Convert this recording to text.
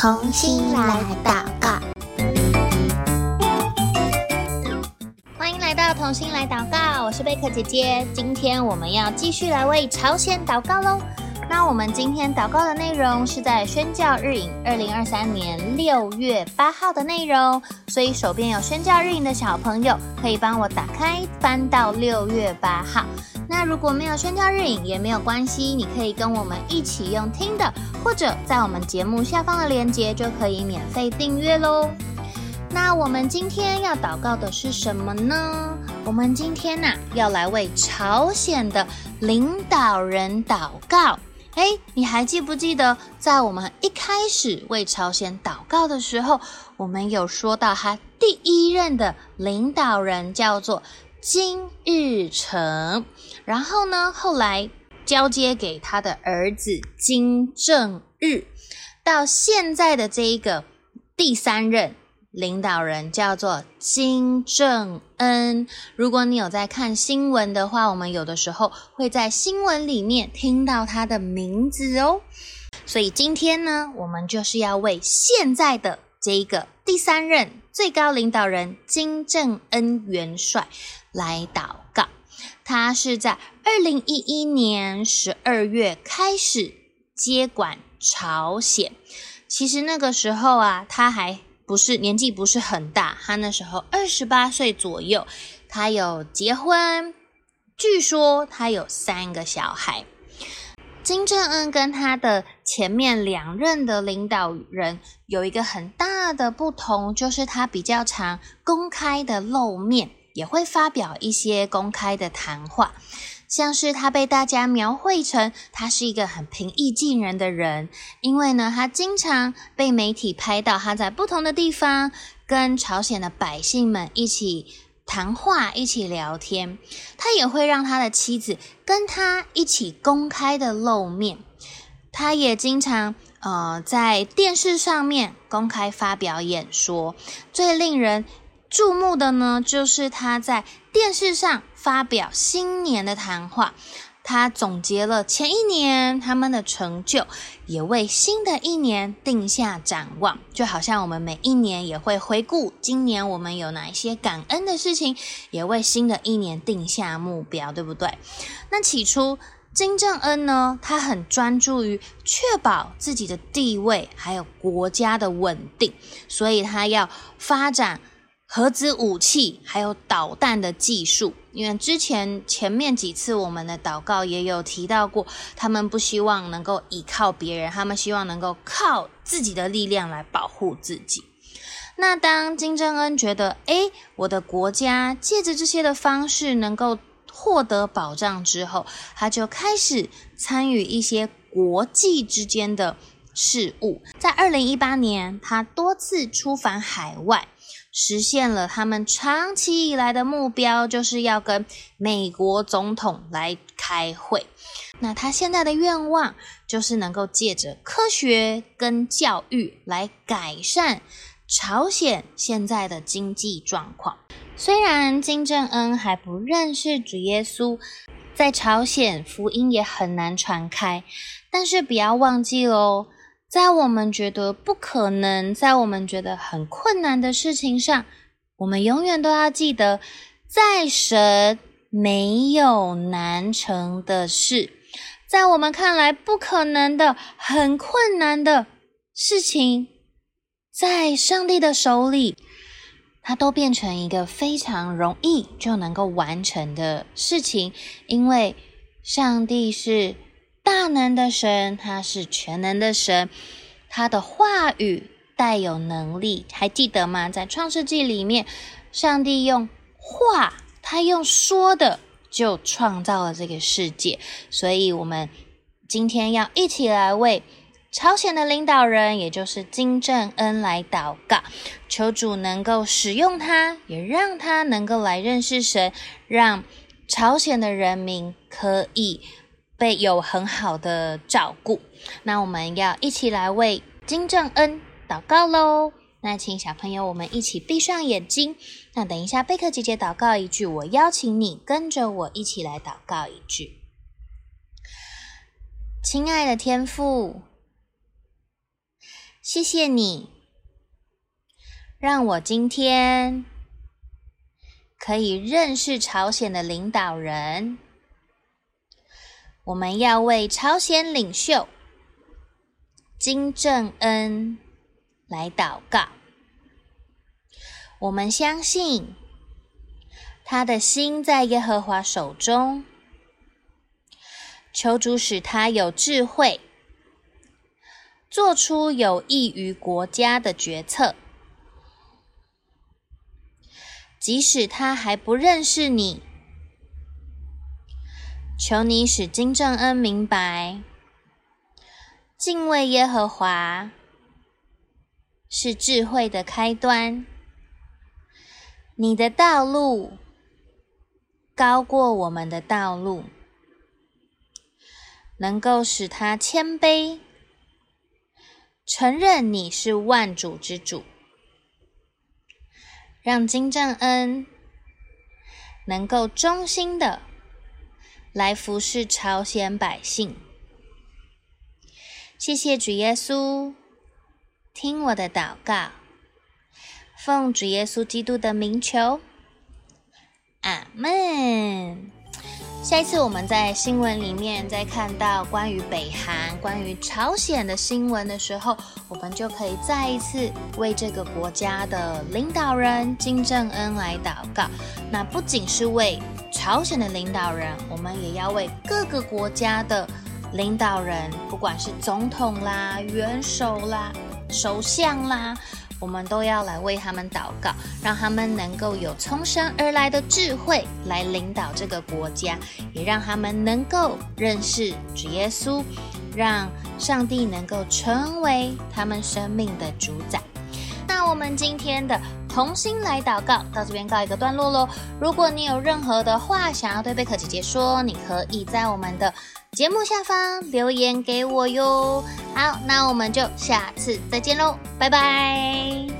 同心来祷告，欢迎来到同心来祷告。我是贝克姐姐，今天我们要继续来为朝鲜祷告喽。那我们今天祷告的内容是在宣教日影二零二三年六月八号的内容，所以手边有宣教日影的小朋友，可以帮我打开翻到六月八号。那如果没有宣教日影也没有关系，你可以跟我们一起用听的，或者在我们节目下方的链接就可以免费订阅喽。那我们今天要祷告的是什么呢？我们今天呐、要来为朝鲜的领导人祷告。哎，你还记不记得在我们一开始为朝鲜祷告的时候，我们有说到他第一任的领导人叫做金日成，然后呢，后来交接给他的儿子金正日，到现在的这一个第三任领导人叫做金正恩。如果你有在看新闻的话，我们有的时候会在新闻里面听到他的名字哦。所以今天呢，我们就是要为现在的这一个第三任最高领导人金正恩元帅。来祷告，他是在二零一一年十二月开始接管朝鲜。其实那个时候啊，他还不是年纪不是很大，他那时候二十八岁左右，他有结婚，据说他有三个小孩。金正恩跟他的前面两任的领导人有一个很大的不同，就是他比较常公开的露面。也会发表一些公开的谈话，像是他被大家描绘成他是一个很平易近人的人，因为呢，他经常被媒体拍到他在不同的地方跟朝鲜的百姓们一起谈话、一起聊天。他也会让他的妻子跟他一起公开的露面，他也经常呃在电视上面公开发表演说，最令人注目的呢，就是他在电视上发表新年的谈话，他总结了前一年他们的成就，也为新的一年定下展望。就好像我们每一年也会回顾今年我们有哪一些感恩的事情，也为新的一年定下目标，对不对？那起初金正恩呢，他很专注于确保自己的地位，还有国家的稳定，所以他要发展。核子武器还有导弹的技术，因为之前前面几次我们的祷告也有提到过，他们不希望能够依靠别人，他们希望能够靠自己的力量来保护自己。那当金正恩觉得，诶，我的国家借着这些的方式能够获得保障之后，他就开始参与一些国际之间的事务。在二零一八年，他多次出访海外。实现了他们长期以来的目标，就是要跟美国总统来开会。那他现在的愿望就是能够借着科学跟教育来改善朝鲜现在的经济状况。虽然金正恩还不认识主耶稣，在朝鲜福音也很难传开，但是不要忘记喽。在我们觉得不可能，在我们觉得很困难的事情上，我们永远都要记得，在神没有难成的事。在我们看来不可能的、很困难的事情，在上帝的手里，它都变成一个非常容易就能够完成的事情，因为上帝是。大能的神，他是全能的神，他的话语带有能力，还记得吗？在创世纪里面，上帝用话，他用说的就创造了这个世界。所以，我们今天要一起来为朝鲜的领导人，也就是金正恩来祷告，求主能够使用他，也让他能够来认识神，让朝鲜的人民可以。被有很好的照顾，那我们要一起来为金正恩祷告喽。那请小朋友，我们一起闭上眼睛。那等一下，贝克姐姐祷告一句，我邀请你跟着我一起来祷告一句。亲爱的天父，谢谢你，让我今天可以认识朝鲜的领导人。我们要为朝鲜领袖金正恩来祷告。我们相信他的心在耶和华手中，求主使他有智慧，做出有益于国家的决策。即使他还不认识你，求你使金正恩明白，敬畏耶和华是智慧的开端。你的道路高过我们的道路，能够使他谦卑，承认你是万主之主，让金正恩能够忠心的来服侍朝鲜百姓。谢谢主耶稣，听我的祷告。奉主耶稣基督的名求，阿门。下一次我们在新闻里面再看到关于北韩、关于朝鲜的新闻的时候，我们就可以再一次为这个国家的领导人金正恩来祷告。那不仅是为朝鲜的领导人，我们也要为各个国家的领导人，不管是总统啦、元首啦、首相啦。我们都要来为他们祷告，让他们能够有从神而来的智慧来领导这个国家，也让他们能够认识主耶稣，让上帝能够成为他们生命的主宰。那我们今天的同心来祷告到这边告一个段落喽。如果你有任何的话想要对贝壳姐姐说，你可以在我们的节目下方留言给我哟。好，那我们就下次再见喽，拜拜。